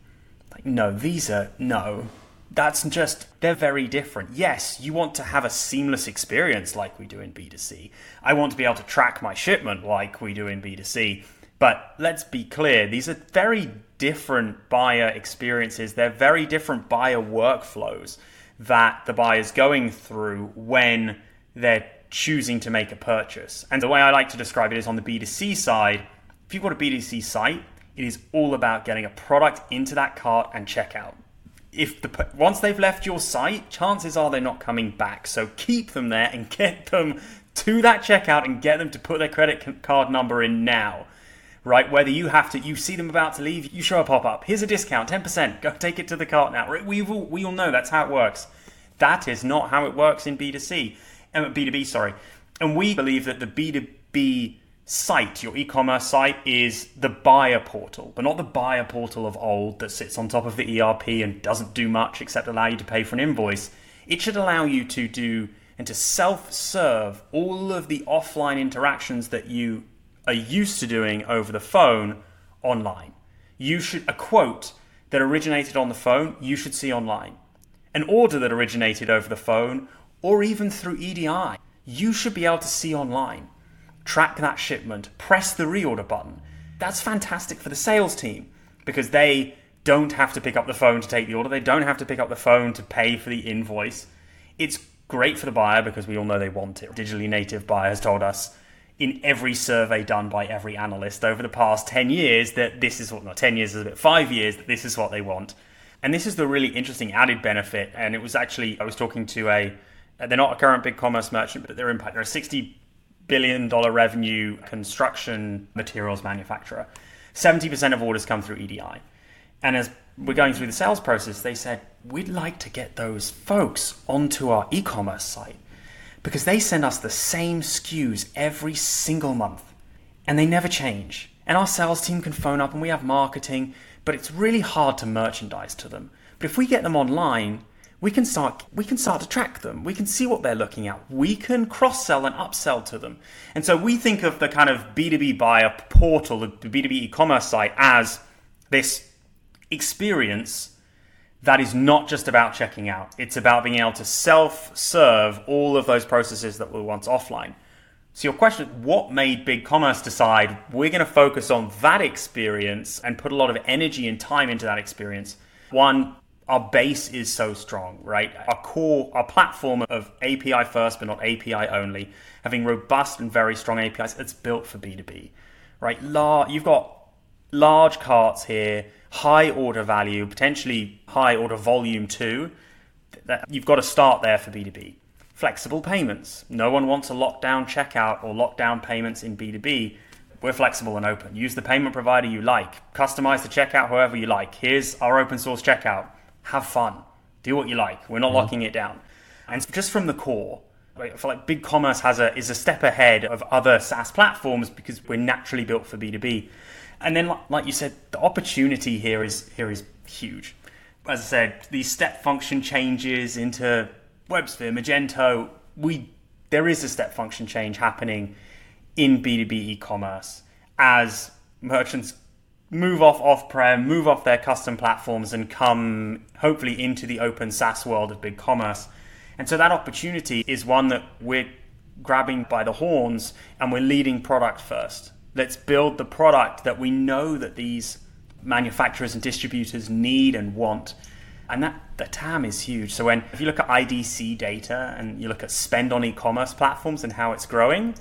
Like no, Visa, no. That's just they're very different. Yes, you want to have a seamless experience like we do in B2C. I want to be able to track my shipment like we do in B2C But let's be clear, these are very different buyer experiences. They're very different buyer workflows that the buyer's going through when they're choosing to make a purchase. And the way I like to describe it is on the B2C side, if you've got a B2C site, it is all about getting a product into that cart and checkout. If the once they've left your site, chances are they're not coming back. So keep them there and get them to that checkout and get them to put their credit card number in now. Right, whether you have to, you see them about to leave, you show a pop up. Here's a discount, ten percent. Go take it to the cart now. We all we all know that's how it works. That is not how it works in B2C, um, B2B. Sorry, and we believe that the B2B site, your e-commerce site, is the buyer portal, but not the buyer portal of old that sits on top of the ERP and doesn't do much except allow you to pay for an invoice. It should allow you to do and to self-serve all of the offline interactions that you are used to doing over the phone online. You should a quote that originated on the phone, you should see online. An order that originated over the phone or even through EDI, you should be able to see online track that shipment, press the reorder button. That's fantastic for the sales team because they don't have to pick up the phone to take the order. They don't have to pick up the phone to pay for the invoice. It's great for the buyer because we all know they want it. Digitally native buyer has told us in every survey done by every analyst over the past 10 years that this is what, not 10 years is a bit, five years, that this is what they want. And this is the really interesting added benefit. And it was actually, I was talking to a, they're not a current big commerce merchant, but they're impact. They're a 60 billion dollar revenue construction materials manufacturer. 70% of orders come through EDI. And as we're going through the sales process, they said, we'd like to get those folks onto our e commerce site because they send us the same SKUs every single month and they never change. And our sales team can phone up and we have marketing, but it's really hard to merchandise to them. But if we get them online, we can start we can start to track them. We can see what they're looking at. We can cross sell and upsell to them. And so we think of the kind of B2B buyer portal, the B2B e-commerce site as this experience that is not just about checking out. It's about being able to self-serve all of those processes that were once offline. So your question, what made big commerce decide we're going to focus on that experience and put a lot of energy and time into that experience? One, our base is so strong, right? Our core, our platform of API first, but not API only, having robust and very strong APIs, it's built for B2B, right? La- you've got large carts here, high order value, potentially high order volume too. That you've got to start there for B2B. Flexible payments. No one wants a lockdown checkout or lockdown payments in B2B. We're flexible and open. Use the payment provider you like. Customize the checkout however you like. Here's our open source checkout have fun, do what you like. We're not mm-hmm. locking it down. And just from the core, I feel like BigCommerce has a is a step ahead of other SaaS platforms because we're naturally built for B two B. And then, like you said, the opportunity here is here is huge. As I said, these step function changes into WebSphere, Magento, we there is a step function change happening in B2B e-commerce as merchants move off off prem, move off their custom platforms, and come hopefully into the open SaaS world of big commerce. And so that opportunity is one that we're grabbing by the horns and we're leading product first. Let's build the product that we know that these manufacturers and distributors need and want. And that the TAM is huge. So when if you look at IDC data and you look at spend on e-commerce platforms and how it's growing,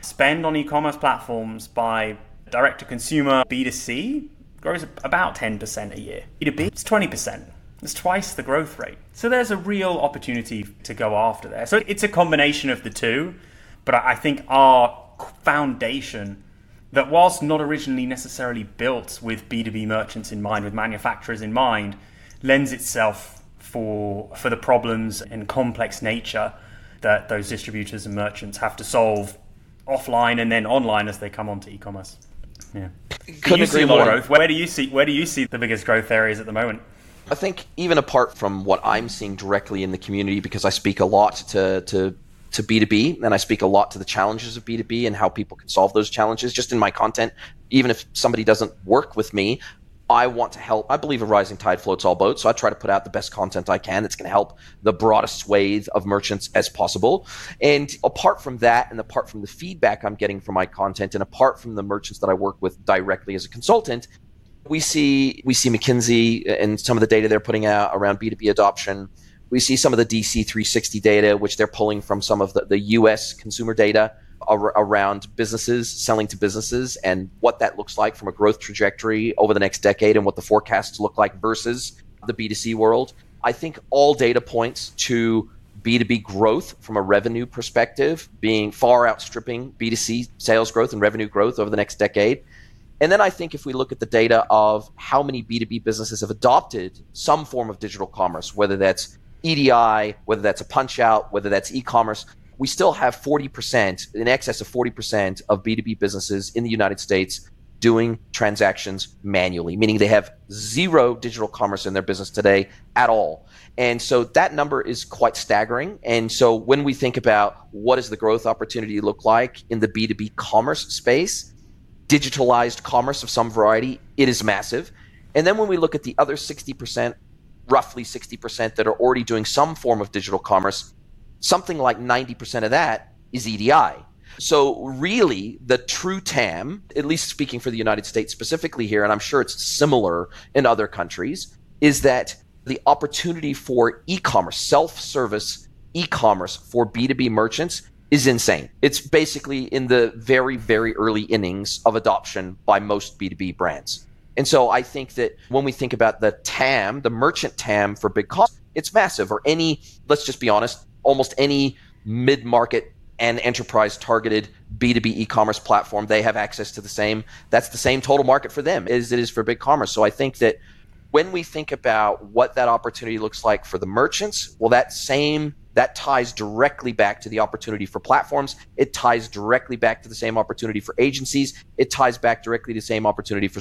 spend on e-commerce platforms by direct to consumer B2C grows about 10% a year. B2B, it's 20%. It's twice the growth rate. So there's a real opportunity to go after there. So it's a combination of the two, but I think our foundation that whilst not originally necessarily built with B2B merchants in mind, with manufacturers in mind, lends itself for for the problems and complex nature that those distributors and merchants have to solve offline and then online as they come onto e-commerce. Yeah. Couldn't you see more. growth? Where do you see where do you see the biggest growth areas at the moment? I think even apart from what I'm seeing directly in the community, because I speak a lot to to to B2B and I speak a lot to the challenges of B2B and how people can solve those challenges just in my content. Even if somebody doesn't work with me, I want to help. I believe a rising tide floats all boats. So I try to put out the best content I can that's going to help the broadest swathe of merchants as possible. And apart from that, and apart from the feedback I'm getting from my content, and apart from the merchants that I work with directly as a consultant, we see we see McKinsey uh, and some of the data they're putting out around B2B adoption. We see some of the DC 360 data, which they're pulling from some of the, the US consumer data ar- around businesses, selling to businesses, and what that looks like from a growth trajectory over the next decade and what the forecasts look like versus the B2C world. I think all data points to B2B growth from a revenue perspective being far outstripping B2C sales growth and revenue growth over the next decade. And then I think if we look at the data of how many B2B businesses have adopted some form of digital commerce, whether that's EDI, whether that's a punch out, whether that's e commerce, we still have 40%, in excess of 40% of B2B businesses in the United States doing transactions manually, meaning they have zero digital commerce in their business today at all. And so that number is quite staggering. And so when we think about what does the growth opportunity look like in the B2B commerce space, digitalized commerce of some variety, it is massive. And then when we look at the other 60%, roughly 60% that are already doing some form of digital commerce, something like 90% of that is EDI. So, really, the true TAM, at least speaking for the United States specifically here, and I'm sure it's similar in other countries, is that the opportunity for e commerce, self service e commerce for B2B merchants is insane. It's basically in the very, very early innings of adoption by most B2B brands. And so I think that when we think about the TAM, the merchant TAM for big cost, it's massive. Or any, let's just be honest, almost any mid market and enterprise targeted B2B e-commerce platform, they have access to the same, that's the same total market for them as it is for big commerce. So I think that when we think about what that opportunity looks like for the merchants, well, that same that ties directly back to the opportunity for platforms. It ties directly back to the same opportunity for agencies. It ties back directly to the same opportunity for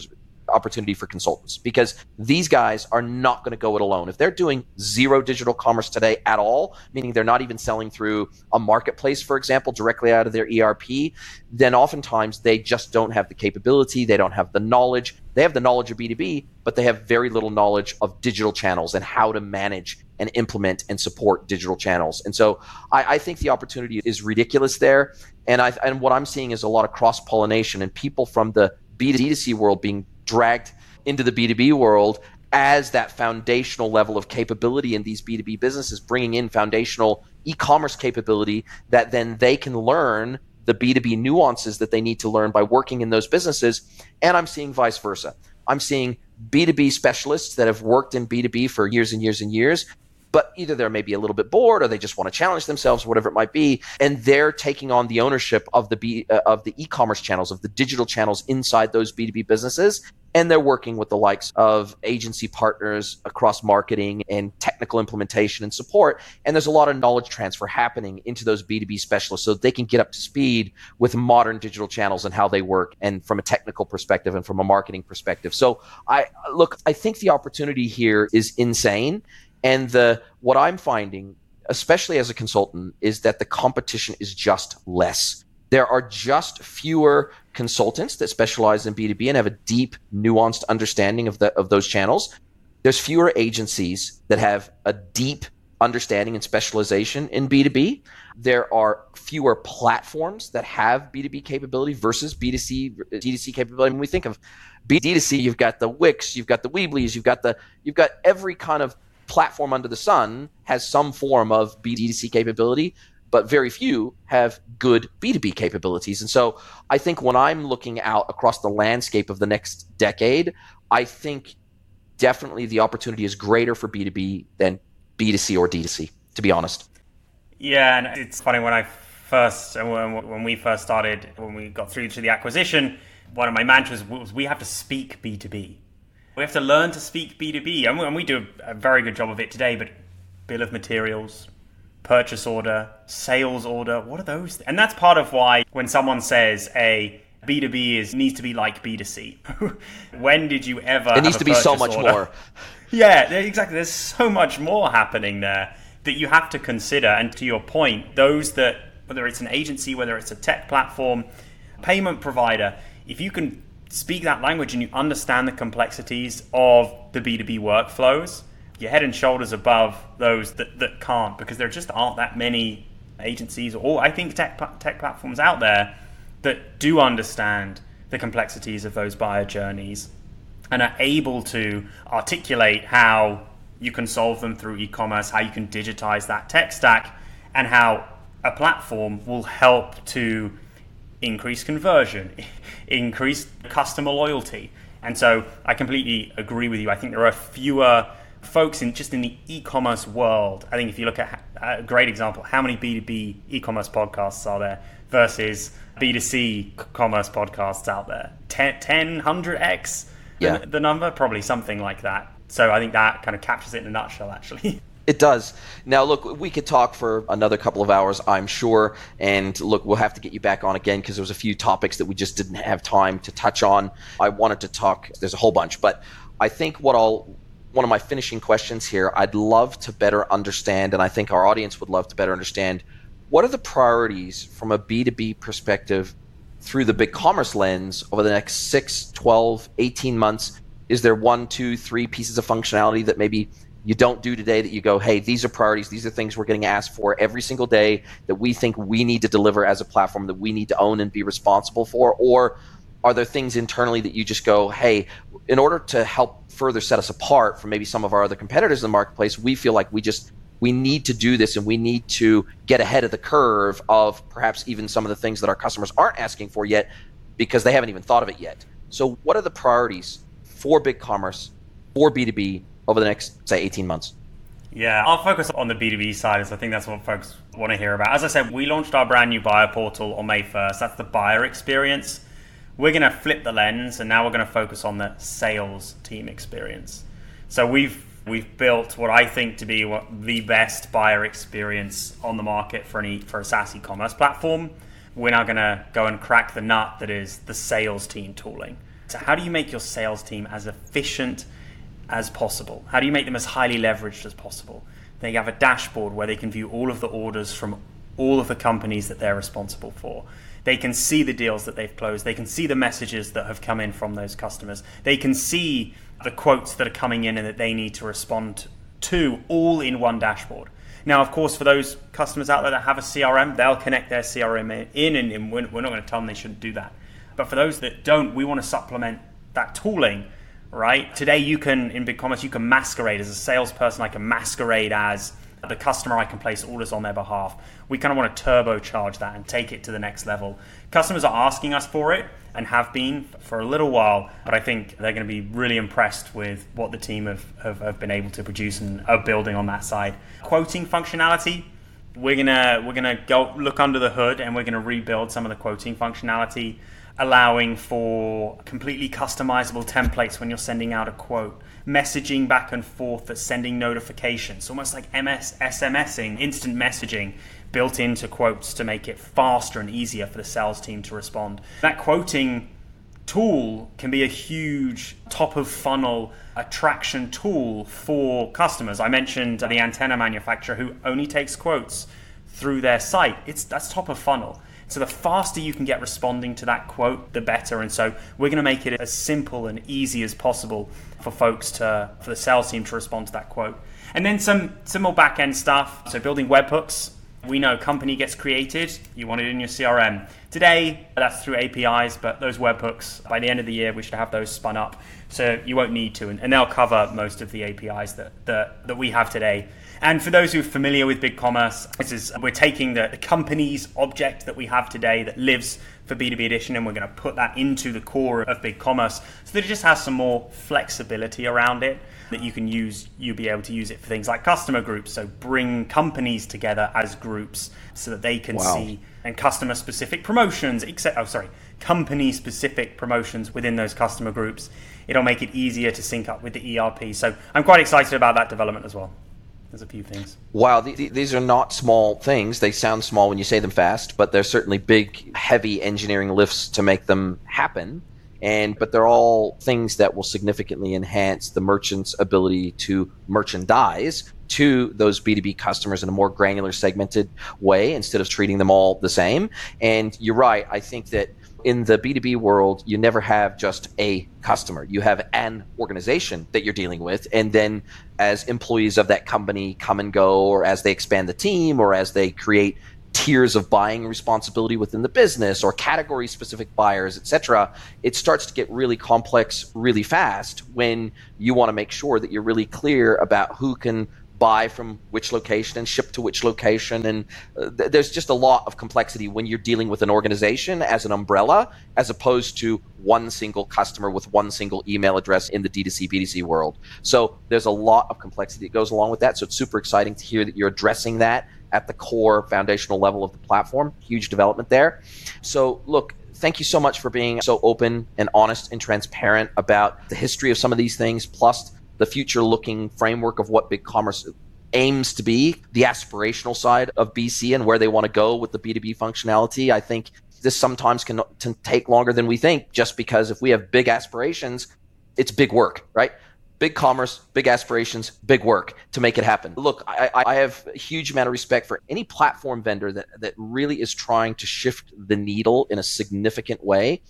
opportunity for consultants because these guys are not going to go it alone. If they're doing zero digital commerce today at all, meaning they're not even selling through a marketplace, for example, directly out of their ERP, then oftentimes they just don't have the capability, they don't have the knowledge. They have the knowledge of B2B, but they have very little knowledge of digital channels and how to manage and implement and support digital channels. And so I, I think the opportunity is ridiculous there. And I and what I'm seeing is a lot of cross pollination and people from the B2C world being dragged into the B2B world as that foundational level of capability in these B2B businesses, bringing in foundational e commerce capability that then they can learn the B2B nuances that they need to learn by working in those businesses. And I'm seeing vice versa. I'm seeing B2B specialists that have worked in B2B for years and years and years but either they're maybe a little bit bored or they just want to challenge themselves, whatever it might be, and they're taking on the ownership of the B, uh, of the e-commerce channels, of the digital channels inside those B2B businesses, and they're working with the likes of agency partners across marketing and technical implementation and support. And there's a lot of knowledge transfer happening into those B2B specialists so they can get up to speed with modern digital channels and how they work and from a technical perspective and from a marketing perspective. So I look, I think the opportunity here is insane. And the what I'm finding, especially as a consultant, is that the competition is just less. There are just fewer consultants that specialize in B2B and have a deep, nuanced understanding of the of those channels. There's fewer agencies that have a deep understanding and specialization in B2B. There are fewer platforms that have B2B capability versus B2C D2C capability. When we think of B2C, you've got the Wix, you've got the Weebly's, you've got the you've got every kind of platform under the sun has some form of B2C capability, but very few have good B2B capabilities. And so I think when I'm looking out across the landscape of the next decade, I think definitely the opportunity is greater for B2B than B2C or D2C, to be honest. Yeah, and it's funny when I first, when, when we first started, when we got through to the acquisition, one of my mantras was we have to speak B2B we have to learn to speak B2B, and we do a very good job of it today, but bill of materials, purchase order, sales order, what are those? And that's part of why when someone says a B2B is needs to be like B2C. when did you ever It needs to be so much order? more. yeah, exactly. There's so much more happening there that you have to consider. And to your point, those that whether it's an agency, whether it's a tech platform, payment provider, if you can speak that language and you understand the complexities of the B2B workflows, you're head and shoulders above those that, that can't because there just aren't that many agencies or I think tech, tech platforms out there that do understand the complexities of those buyer journeys and are able to articulate how you can solve them through e-commerce, how you can digitize that tech stack, and how a platform will help to increase conversion, increase customer loyalty. And so I completely agree with you. I think there are fewer folks in just in the e-commerce world. I think if you look at a great example, how many B2B e-commerce podcasts are there versus B2C commerce podcasts out there? 10, 10 100x yeah. the, the number? Probably something like that. So I think that kind of captures it in a nutshell, actually. It does. Now, look, we could talk for another couple of hours, I'm sure. And look, we'll have to get you back on again because there was a few topics that we just didn't have time to touch on. I wanted to talk. There's a whole bunch, but I think what I'll one of my finishing questions here. I'd love to better understand, and I think our audience would love to better understand what are the priorities from a B2B perspective through the big commerce lens over the next 6, 12, 18 months is there one, two, three pieces of functionality that maybe you don't do today that you go, hey, these are priorities, these are things we're getting asked for every single day that we think we need to deliver as a platform that we need to own and be responsible for? Or are there things internally that you just go, hey, in order to help further set us apart from maybe some of our other competitors in the marketplace, we feel like we just we need to do this and we need to get ahead of the curve of perhaps even some of the things that our customers aren't asking for yet because they haven't even thought of it yet. So what are the priorities for big commerce, for B2B over the next, say, 18 months? Yeah, I'll focus on the B2B side as I think that's what folks want to hear about. As I said, we launched our brand new buyer portal on May 1st. That's the buyer experience. We're going to flip the lens and now we're going to focus on the sales team experience. So we've we've built what I think to be what the best buyer experience on the market for any for a SaaS e-commerce platform. We're now going to go and crack the nut that is the sales team tooling. So, how do you make your sales team as efficient as possible? How do you make them as highly leveraged as possible? They have a dashboard where they can view all of the orders from all of the companies that they're responsible for. They can see the deals that they've closed. They can see the messages that have come in from those customers. They can see the quotes that are coming in and that they need to respond to all in one dashboard. Now, of course, for those customers out there that have a CRM, they'll connect their CRM in, and we're not going to tell them they shouldn't do that. But for those that don't, we want to supplement that tooling, right? Today, you can, in BigCommerce, you can masquerade as a salesperson, I can masquerade as the customer, I can place orders on their behalf. We kind of want to turbocharge that and take it to the next level. Customers are asking us for it and have been for a little while, but I think they're going to be really impressed with what the team have, have, have been able to produce and are building on that side. Quoting functionality, we're gonna we're gonna go look under the hood and we're gonna rebuild some of the quoting functionality allowing for completely customizable templates when you're sending out a quote, messaging back and forth that's sending notifications, almost like MS SMSing, instant messaging built into quotes to make it faster and easier for the sales team to respond. That quoting tool can be a huge top of funnel attraction tool for customers. I mentioned the antenna manufacturer who only takes quotes through their site. It's that's top of funnel. So the faster you can get responding to that quote, the better. And so we're going to make it as simple and easy as possible for folks to, for the sales team to respond to that quote. And then some, some more back end stuff. So building webhooks. We know company gets created, you want it in your CRM. Today, that's through APIs, but those webhooks, by the end of the year, we should have those spun up. So you won't need to, and they'll cover most of the APIs that, that, that we have today. And for those who are familiar with BigCommerce, this is we're taking the, the company's object that we have today that lives for B2B Edition, and we're going to put that into the core of BigCommerce so that it just has some more flexibility around it that you can use. You'll be able to use it for things like customer groups. So bring companies together as groups so that they can wow. see and customer specific promotions, except oh sorry, company specific promotions within those customer groups. It'll make it easier to sync up with the ERP. So I'm quite excited about that development as well. There's a few things. Wow, these are not small things. They sound small when you say them fast, but they're certainly big, heavy engineering lifts to make them happen. And but they're all things that will significantly enhance the merchant's ability to merchandise to those B2B customers in a more granular segmented way instead of treating them all the same. And you're right, I think that in the B2B world, you never have just a customer. You have an organization that you're dealing with. And then as employees of that company come and go, or as they expand the team, or as they create tiers of buying responsibility within the business or category specific buyers etc it starts to get really complex really fast when you want to make sure that you're really clear about who can buy from which location and ship to which location. And uh, th- there's just a lot of complexity when you're dealing with an organization as an umbrella, as opposed to one single customer with one single email address in the D2C, B2C world. So there's a lot of complexity that goes along with that. So it's super exciting to hear that you're addressing that at the core foundational level of the platform. Huge development there. So look, thank you so much for being so open and honest and transparent about the history of some of these things, plus the future looking framework of what big commerce aims to be, the aspirational side of BC and where they want to go with the B2B functionality. I think this sometimes can, can take longer than we think just because if we have big aspirations, it's big work, right? Big commerce, big aspirations, big work to make it happen. Look, I, I have a huge amount of respect for any platform vendor that, that really is trying to shift the needle in a significant way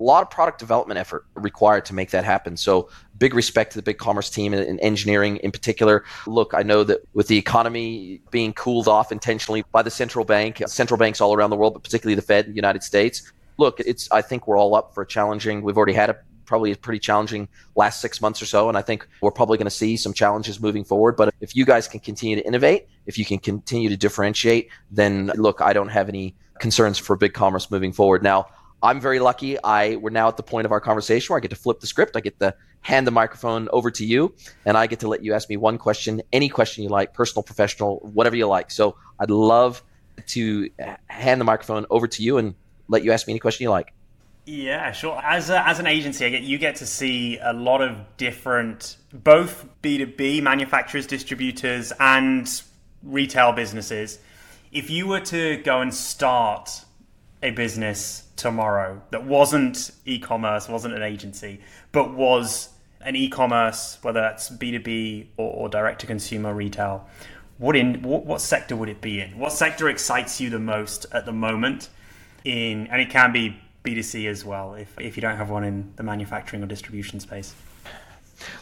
a lot of product development effort required to make that happen. So big respect to the BigCommerce team and engineering in particular. Look, I know that with the economy being cooled off intentionally by the central bank, central banks all around the world, but particularly the Fed in the United States. Look, it's I think we're all up for challenging. We've already had a probably a pretty challenging last six months or so. And I think we're probably going to see some challenges moving forward. But if you guys can continue to innovate, if you can continue to differentiate, then look, I don't have any concerns for BigCommerce moving forward. Now, I'm very lucky. I we're now at the point of our conversation where I get to flip the script. I get to hand the microphone over to you, and I get to let you ask me one question, any question you like, personal, professional, whatever you like. So I'd love to hand the microphone over to you and let you ask me any question you like. Yeah, sure. As a, as an agency, get you get to see a lot of different, both B two B manufacturers, distributors, and retail businesses. If you were to go and start a business tomorrow that wasn't e-commerce, wasn't an agency, but was an e-commerce, whether that's B2B or, or direct to consumer retail, what in what, what, sector would it be in? What sector excites you the most at the moment? In and it can be B2C as well if if you don't have one in the manufacturing or distribution space.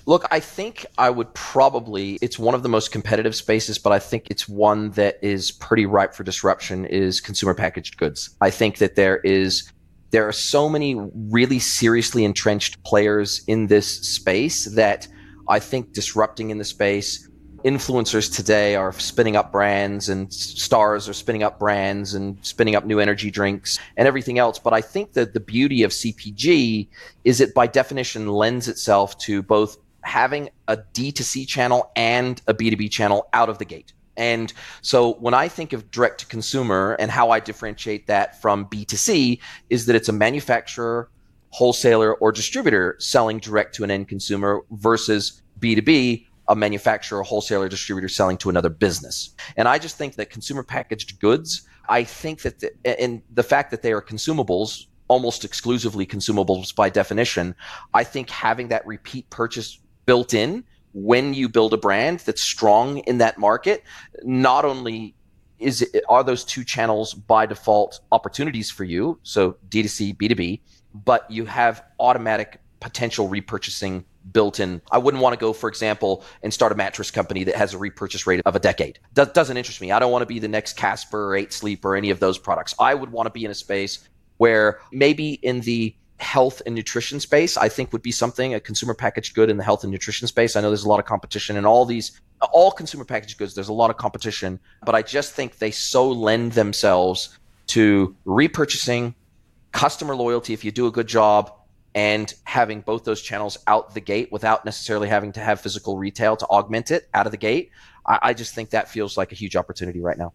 Look, I think I would probably it's one of the most competitive spaces, but I think it's one that is pretty ripe for disruption is consumer packaged goods. I think that there is there are so many really seriously entrenched players in this space that I think disrupting in the space influencers today are spinning up brands and stars are spinning up brands and spinning up new energy drinks and everything else. But I think that the beauty of CPG is it by definition lends itself to both having a D2C channel and a B2B channel out of the gate. And so when I think of direct to consumer and how I differentiate that from B2C is that it's a manufacturer, wholesaler, or distributor selling direct to an end consumer versus B2B, a manufacturer, wholesaler, distributor selling to another business. And I just think that consumer packaged goods, I think that, the, and the fact that they are consumables, almost exclusively consumables by definition, I think having that repeat purchase built in when you build a brand that's strong in that market, not only is it, are those two channels by default opportunities for you, so D2C, B2B, but you have automatic potential repurchasing built in. I wouldn't want to go, for example, and start a mattress company that has a repurchase rate of a decade. That doesn't interest me. I don't want to be the next Casper or 8 Sleep or any of those products. I would want to be in a space where maybe in the health and nutrition space, I think would be something a consumer packaged good in the health and nutrition space. I know there's a lot of competition in all these, all consumer packaged goods. There's a lot of competition, but I just think they so lend themselves to repurchasing, customer loyalty if you do a good job, and having both those channels out the gate without necessarily having to have physical retail to augment it out of the gate. I, I just think that feels like a huge opportunity right now.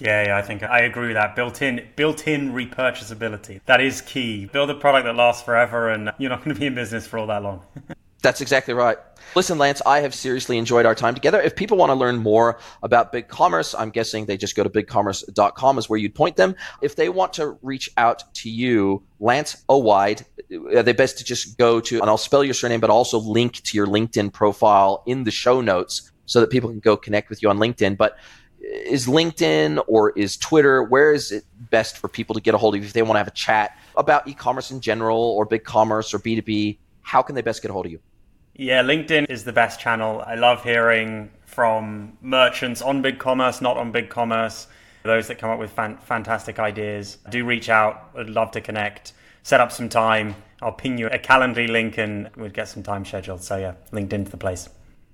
Yeah, yeah, I think I agree with that. Built-in, built-in repurchasability. That is key. Build a product that lasts forever, and you're not going to be in business for all that long. That's exactly right. Listen, Lance, I have seriously enjoyed our time together. If people want to learn more about BigCommerce, I'm guessing they just go to bigcommerce.com is where you'd point them. If they want to reach out to you, Lance Owide, are uh, they best to just go to, and I'll spell your surname, but also link to your LinkedIn profile in the show notes so that people can go connect with you on LinkedIn. But uh, is LinkedIn or is Twitter? Where is it best for people to get a hold of you if they want to have a chat about e-commerce in general or big commerce or B2B? How can they best get a hold of you? Yeah, LinkedIn is the best channel. I love hearing from merchants on big commerce, not on big commerce, those that come up with fan- fantastic ideas. Do reach out. I'd love to connect. Set up some time. I'll ping you a Calendly link and we'll get some time scheduled. So yeah, LinkedIn's the place.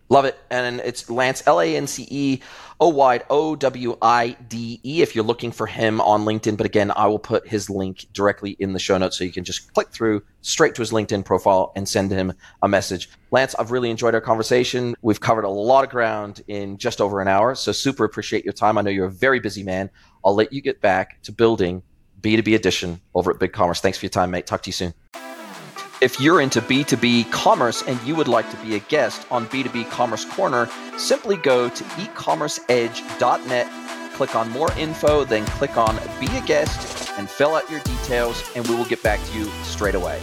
Love it. And it's Lance, L A N C E O Y O W I D E if you're looking for him on LinkedIn. But again, I will put his link directly in the show notes so you can just click through straight to his LinkedIn profile and send him a message. Lance, I've really enjoyed our conversation. We've covered a lot of ground in just over an hour. So super appreciate your time. I know you're a very busy man. I'll let you get back to building B2B Edition over at Big Commerce. Thanks for your time, mate. Talk to you soon. If you're into B2B commerce and you would like to be a guest on B2B Commerce Corner, simply go to ecommerceedge.net, click on more info, then click on be a guest and fill out your details, and we will get back to you straight away.